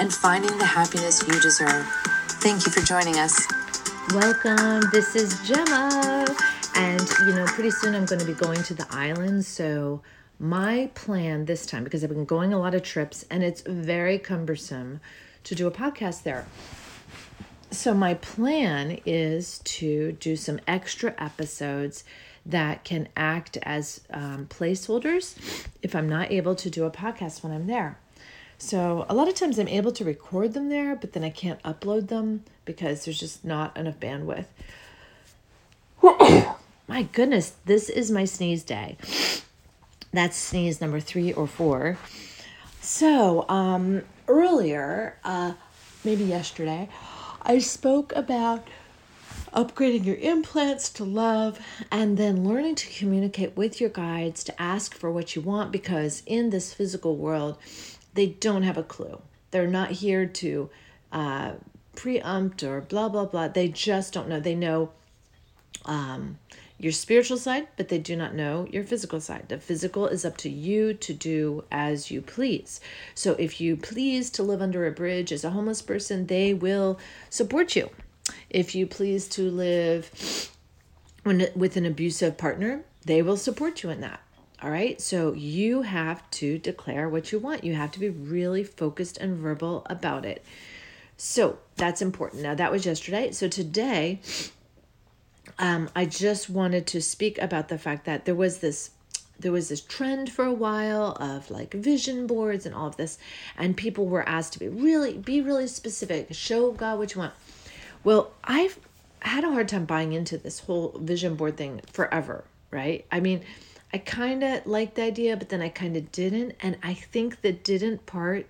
and finding the happiness you deserve. Thank you for joining us. Welcome. This is Gemma. And, you know, pretty soon I'm going to be going to the island. So, my plan this time, because I've been going a lot of trips and it's very cumbersome to do a podcast there. So, my plan is to do some extra episodes that can act as um, placeholders if I'm not able to do a podcast when I'm there. So, a lot of times I'm able to record them there, but then I can't upload them because there's just not enough bandwidth. my goodness, this is my sneeze day. That's sneeze number three or four. So, um, earlier, uh, maybe yesterday, I spoke about upgrading your implants to love and then learning to communicate with your guides to ask for what you want because in this physical world, they don't have a clue. They're not here to uh, preempt or blah, blah, blah. They just don't know. They know um, your spiritual side, but they do not know your physical side. The physical is up to you to do as you please. So if you please to live under a bridge as a homeless person, they will support you. If you please to live when, with an abusive partner, they will support you in that. All right. So you have to declare what you want. You have to be really focused and verbal about it. So that's important. Now, that was yesterday. So today, um, I just wanted to speak about the fact that there was this there was this trend for a while of like vision boards and all of this and people were asked to be really be really specific show god what you want well i've had a hard time buying into this whole vision board thing forever right i mean i kind of liked the idea but then i kind of didn't and i think the didn't part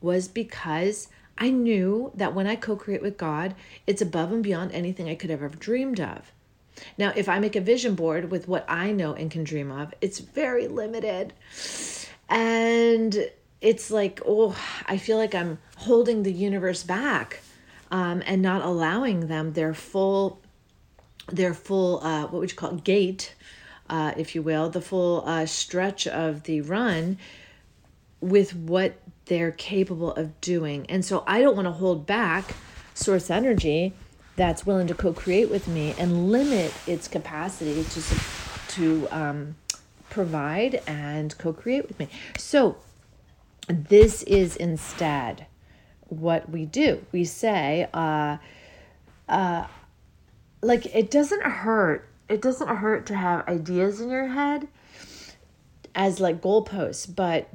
was because i knew that when i co-create with god it's above and beyond anything i could ever have ever dreamed of now, if I make a vision board with what I know and can dream of, it's very limited. And it's like, oh, I feel like I'm holding the universe back um, and not allowing them their full, their full, uh, what would you call it, gate, uh, if you will, the full uh, stretch of the run with what they're capable of doing. And so I don't want to hold back source energy that's willing to co-create with me and limit its capacity to to um, provide and co-create with me. So this is instead what we do. We say, uh, uh, like it doesn't hurt. It doesn't hurt to have ideas in your head as like goalposts, but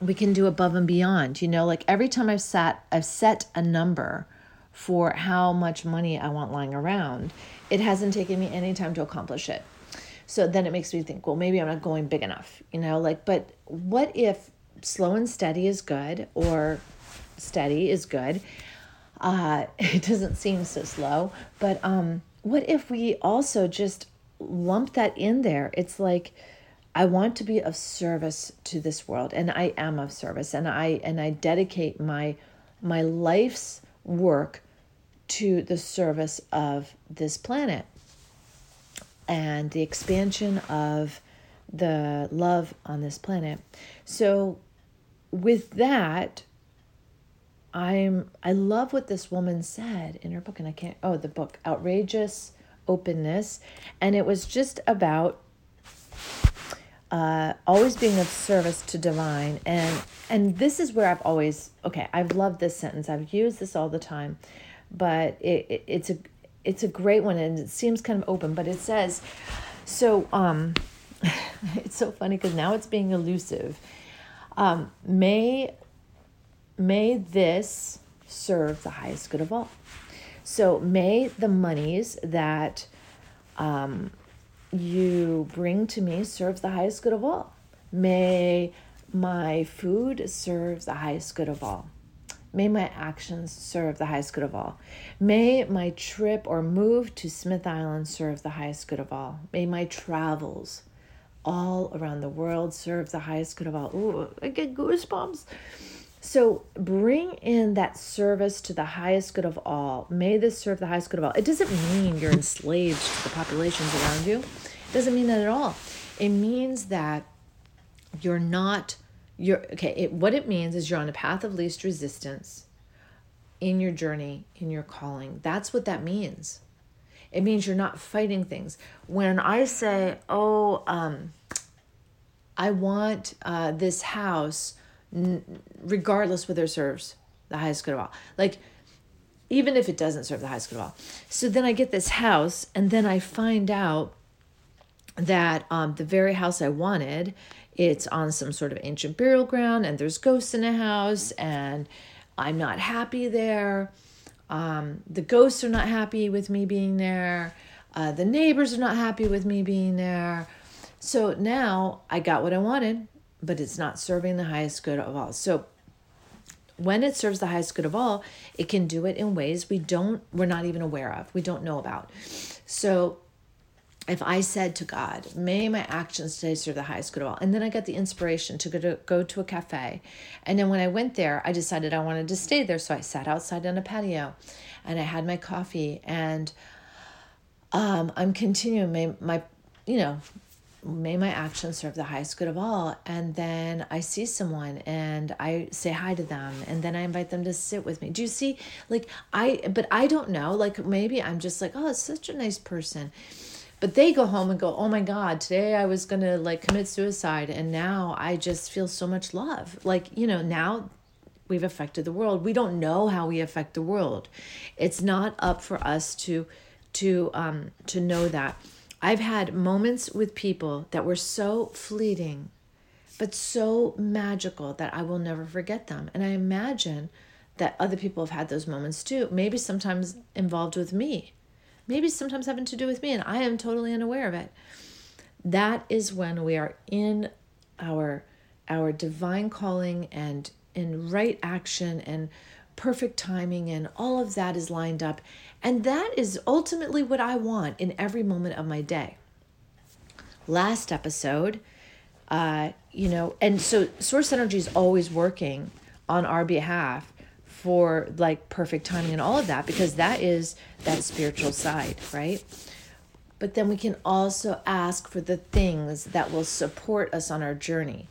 we can do above and beyond. You know, like every time I've sat, I've set a number for how much money I want lying around, it hasn't taken me any time to accomplish it. So then it makes me think, well, maybe I'm not going big enough, you know, like, but what if slow and steady is good or steady is good? Uh, it doesn't seem so slow, but um, what if we also just lump that in there? It's like, I want to be of service to this world, and I am of service, and I and I dedicate my my life's work to the service of this planet and the expansion of the love on this planet. So with that I'm I love what this woman said in her book and I can't oh the book outrageous openness. And it was just about uh, always being of service to divine. And and this is where I've always okay I've loved this sentence. I've used this all the time. But it, it, it's a it's a great one and it seems kind of open but it says so um it's so funny because now it's being elusive. Um may may this serve the highest good of all so may the monies that um you bring to me serve the highest good of all may my food serve the highest good of all May my actions serve the highest good of all. May my trip or move to Smith Island serve the highest good of all. May my travels all around the world serve the highest good of all. Ooh, I get goosebumps. So bring in that service to the highest good of all. May this serve the highest good of all. It doesn't mean you're enslaved to the populations around you. It doesn't mean that at all. It means that you're not you're okay it, what it means is you're on a path of least resistance in your journey in your calling that's what that means it means you're not fighting things when i say oh um i want uh, this house regardless whether it serves the highest good of all like even if it doesn't serve the highest good of all so then i get this house and then i find out that um, the very house i wanted it's on some sort of ancient burial ground and there's ghosts in the house and I'm not happy there. Um, the ghosts are not happy with me being there. Uh, the neighbors are not happy with me being there. So now I got what I wanted, but it's not serving the highest good of all. So when it serves the highest good of all, it can do it in ways we don't, we're not even aware of, we don't know about. So if I said to God, may my actions today serve the highest good of all. And then I got the inspiration to go to go to a cafe. And then when I went there, I decided I wanted to stay there. So I sat outside on a patio and I had my coffee and um, I'm continuing my, my, you know, may my actions serve the highest good of all. And then I see someone and I say hi to them and then I invite them to sit with me. Do you see? Like I, but I don't know, like maybe I'm just like, oh, it's such a nice person but they go home and go oh my god today i was gonna like commit suicide and now i just feel so much love like you know now we've affected the world we don't know how we affect the world it's not up for us to to um to know that i've had moments with people that were so fleeting but so magical that i will never forget them and i imagine that other people have had those moments too maybe sometimes involved with me maybe sometimes having to do with me, and I am totally unaware of it. That is when we are in our our divine calling and in right action and perfect timing and all of that is lined up and that is ultimately what I want in every moment of my day. Last episode, uh, you know, and so source energy is always working on our behalf for like perfect timing and all of that because that is that spiritual side, right? But then we can also ask for the things that will support us on our journey.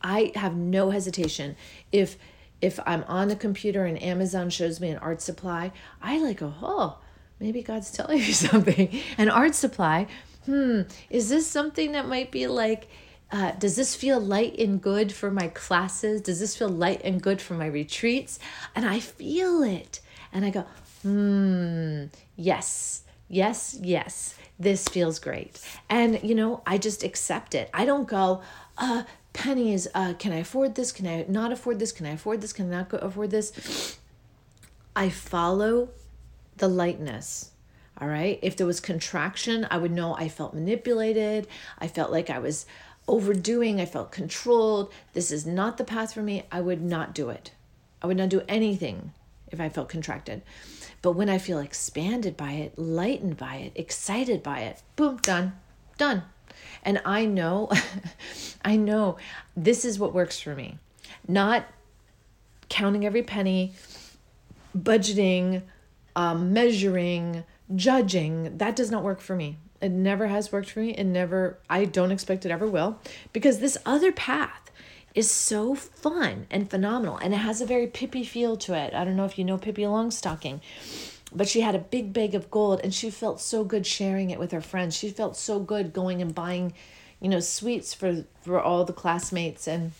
I have no hesitation if if I'm on the computer and Amazon shows me an art supply, I like go, oh, maybe God's telling you something. An art supply, hmm, is this something that might be like uh, does this feel light and good for my classes? Does this feel light and good for my retreats? And I feel it. And I go, hmm, yes, yes, yes, this feels great. And, you know, I just accept it. I don't go, uh, pennies, uh, can I afford this? Can I not afford this? Can I afford this? Can I not afford this? I follow the lightness. All right. If there was contraction, I would know I felt manipulated. I felt like I was overdoing, I felt controlled. This is not the path for me. I would not do it. I would not do anything if I felt contracted. But when I feel expanded by it, lightened by it, excited by it, boom, done, done. And I know, I know this is what works for me. Not counting every penny, budgeting, um, measuring, judging. That does not work for me. It never has worked for me. It never, I don't expect it ever will because this other path is so fun and phenomenal and it has a very Pippi feel to it. I don't know if you know Pippi Longstocking, but she had a big bag of gold and she felt so good sharing it with her friends. She felt so good going and buying, you know, sweets for for all the classmates and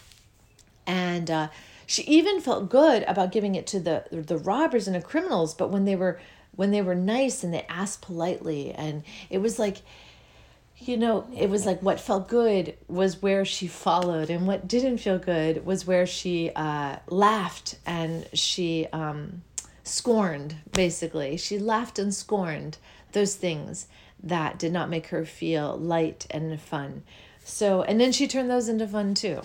and uh, she even felt good about giving it to the the robbers and the criminals. But when they were when they were nice and they asked politely and it was like you know it was like what felt good was where she followed and what didn't feel good was where she uh, laughed and she um, scorned basically. She laughed and scorned those things that did not make her feel light and fun. So and then she turned those into fun too.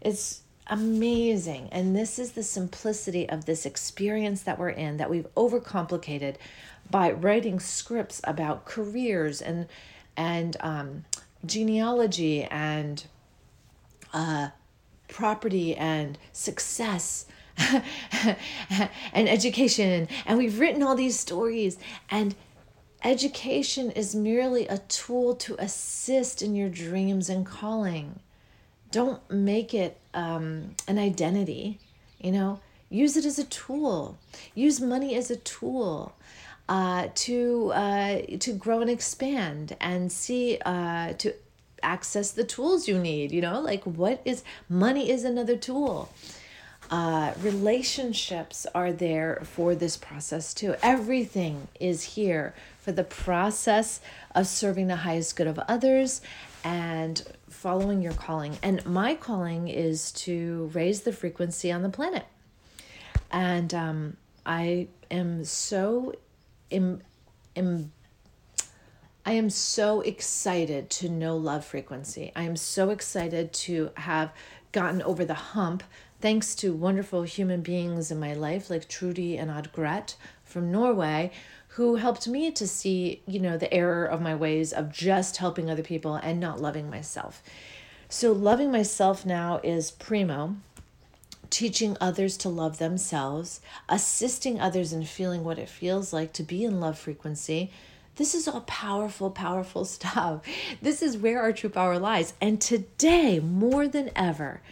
It's amazing. And this is the simplicity of this experience that we're in that we've overcomplicated by writing scripts about careers and and um, genealogy and uh, property and success and education. And we've written all these stories. And education is merely a tool to assist in your dreams and calling. Don't make it um, an identity you know? Use it as a tool. Use money as a tool uh, to uh, to grow and expand and see uh, to access the tools you need you know? Like what is money is another tool uh, relationships are there for this process too. Everything is here for the process of serving the highest good of others and following your calling. And my calling is to raise the frequency on the planet. And um, i am so am, am I am so excited to know love frequency. I am so excited to have gotten over the hump thanks to wonderful human beings in my life like Trudy and Odd Gret from Norway who helped me to see, you know, the error of my ways of just helping other people and not loving myself. So loving myself now is primo teaching others to love themselves, assisting others in feeling what it feels like to be in love frequency. This is all powerful, powerful stuff. This is where our true power lies. And today, more than ever,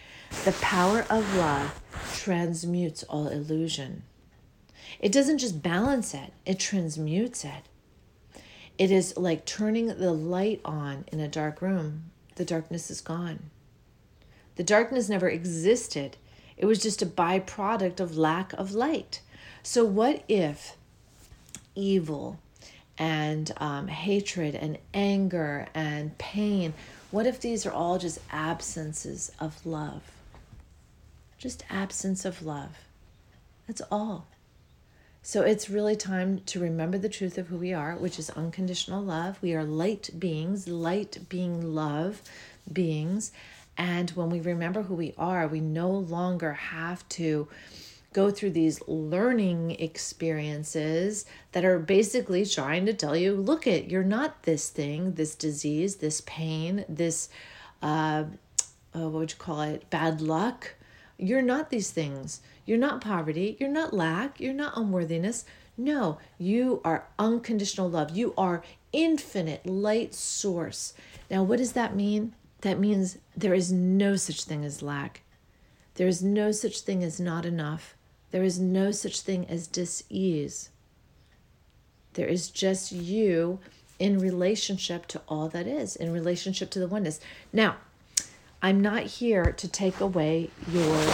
the power of love transmutes all illusion. It doesn't just balance it, it transmutes it. It is like turning the light on in a dark room. The darkness is gone. The darkness never existed it was just a byproduct of lack of light. So, what if evil and um, hatred and anger and pain, what if these are all just absences of love? Just absence of love. That's all. So it's really time to remember the truth of who we are, which is unconditional love. We are light beings, light being love beings. And when we remember who we are, we no longer have to go through these learning experiences that are basically trying to tell you look at you're not this thing this disease this pain this uh, uh, what would you call it bad luck you're not these things you're not poverty you're not lack you're not unworthiness no you are unconditional love you are infinite light source now what does that mean that means there is no such thing as lack. There is no such thing as not enough. There is no such thing as dis-ease. There is just you in relationship to all that is, in relationship to the oneness. Now, I'm not here to take away your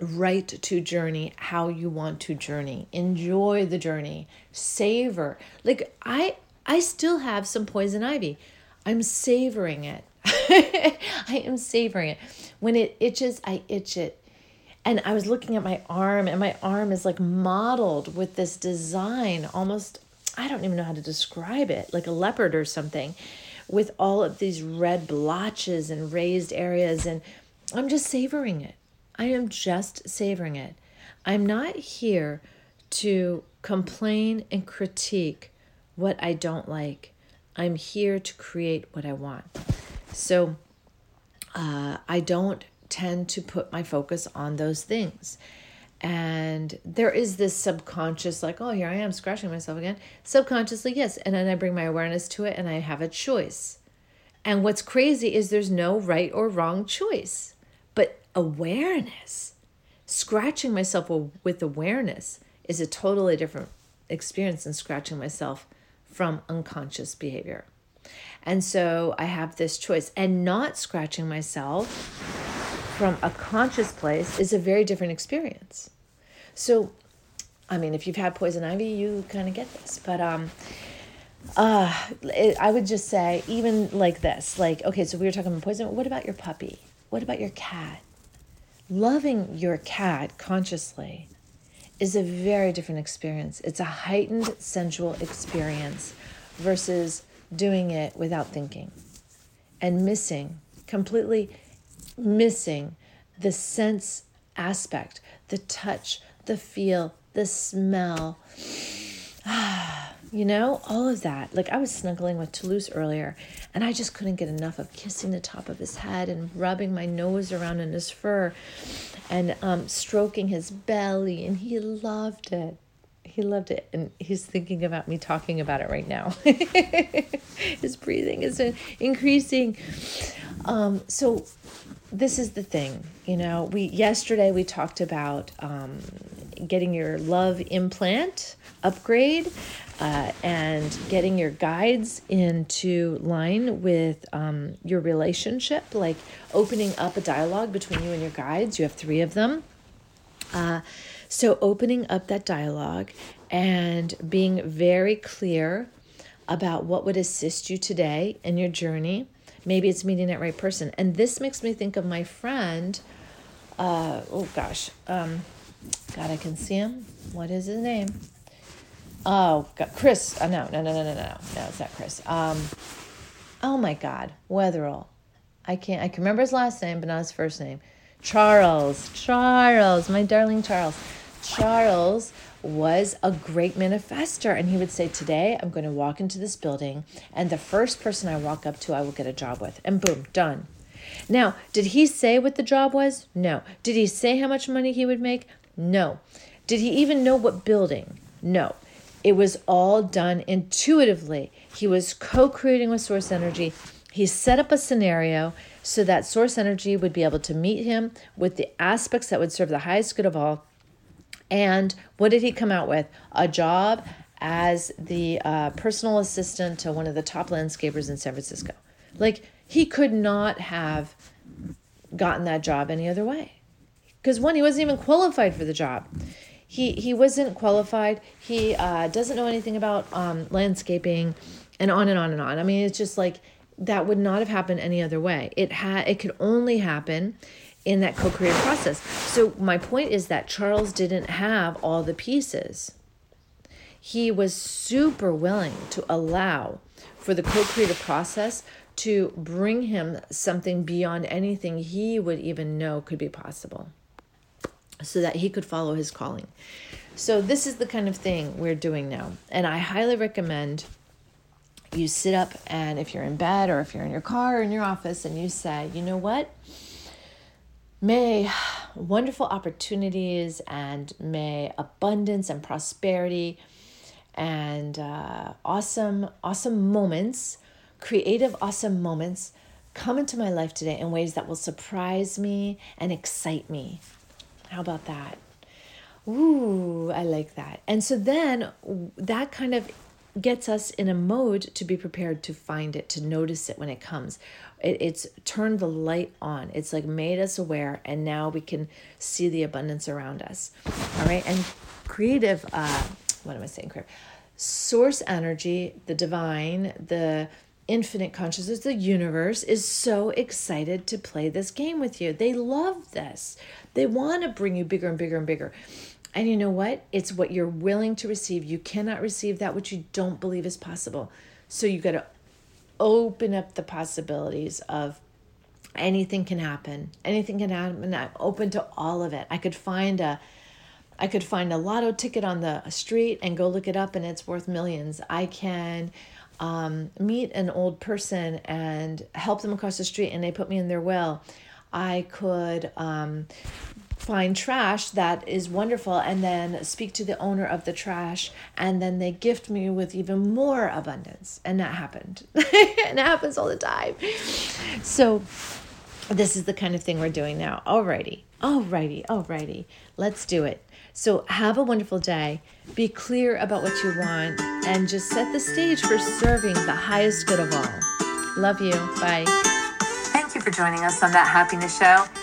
right to journey how you want to journey. Enjoy the journey. Savor. Like I I still have some poison ivy. I'm savoring it. I am savoring it. When it itches, I itch it. And I was looking at my arm, and my arm is like modeled with this design, almost, I don't even know how to describe it, like a leopard or something, with all of these red blotches and raised areas. And I'm just savoring it. I am just savoring it. I'm not here to complain and critique what I don't like. I'm here to create what I want. So uh, I don't tend to put my focus on those things. And there is this subconscious, like, oh, here I am scratching myself again. Subconsciously, yes. And then I bring my awareness to it and I have a choice. And what's crazy is there's no right or wrong choice, but awareness, scratching myself with awareness is a totally different experience than scratching myself from unconscious behavior. And so I have this choice. And not scratching myself from a conscious place is a very different experience. So, I mean, if you've had poison ivy, you kind of get this. But um, uh, it, I would just say, even like this, like, okay, so we were talking about poison. What about your puppy? What about your cat? Loving your cat consciously is a very different experience. It's a heightened sensual experience versus doing it without thinking and missing, completely missing the sense aspect, the touch, the feel, the smell. you know, all of that. Like I was snuggling with Toulouse earlier, and I just couldn't get enough of kissing the top of his head and rubbing my nose around in his fur and um, stroking his belly, and he loved it. He loved it, and he's thinking about me talking about it right now. his breathing is increasing. Um, so, this is the thing, you know. We yesterday we talked about um, getting your love implant upgrade uh, and getting your guides into line with um, your relationship, like opening up a dialogue between you and your guides. You have three of them. Uh, so, opening up that dialogue and being very clear about what would assist you today in your journey. Maybe it's meeting that right person. And this makes me think of my friend. Uh, oh gosh. Um, God, I can see him. What is his name? Oh, God, Chris. Oh, no, no, no, no, no, no, no. It's not Chris. Um, oh my God, Wetherell. I can't. I can remember his last name, but not his first name. Charles. Charles, my darling Charles. Charles was a great manifester, and he would say, "Today, I'm going to walk into this building, and the first person I walk up to, I will get a job with." And boom, done. Now, did he say what the job was? No. Did he say how much money he would make? No. Did he even know what building? No. It was all done intuitively. He was co creating with Source Energy. He set up a scenario so that Source Energy would be able to meet him with the aspects that would serve the highest good of all. And what did he come out with? A job as the uh, personal assistant to one of the top landscapers in San Francisco. Like, he could not have gotten that job any other way. Because one, he wasn't even qualified for the job he he wasn't qualified. He uh, doesn't know anything about um, landscaping, and on and on and on. I mean, it's just like that would not have happened any other way. It had it could only happen in that co-creative process. So my point is that Charles didn't have all the pieces. He was super willing to allow for the co-creative process to bring him something beyond anything he would even know could be possible so that he could follow his calling. So, this is the kind of thing we're doing now. And I highly recommend you sit up and if you're in bed or if you're in your car or in your office and you say, you know what? May wonderful opportunities and may abundance and prosperity and uh, awesome, awesome moments, creative, awesome moments come into my life today in ways that will surprise me and excite me how about that? Ooh, I like that. And so then that kind of gets us in a mode to be prepared to find it, to notice it when it comes. It, it's turned the light on. It's like made us aware, and now we can see the abundance around us. All right. And creative, uh, what am I saying? Creative. Source energy, the divine, the infinite consciousness, the universe, is so excited to play this game with you. They love this. They want to bring you bigger and bigger and bigger. And you know what? It's what you're willing to receive. You cannot receive that which you don't believe is possible. So you got to open up the possibilities of anything can happen. Anything can happen. I'm open to all of it. I could find a I could find a lotto ticket on the street and go look it up and it's worth millions. I can um, meet an old person and help them across the street and they put me in their will. I could um, find trash that is wonderful and then speak to the owner of the trash and then they gift me with even more abundance. And that happened. and it happens all the time. So this is the kind of thing we're doing now. Alrighty. Alrighty. Alrighty. Let's do it. So have a wonderful day. Be clear about what you want and just set the stage for serving the highest good of all. Love you. Bye. Thank you for joining us on That Happiness Show.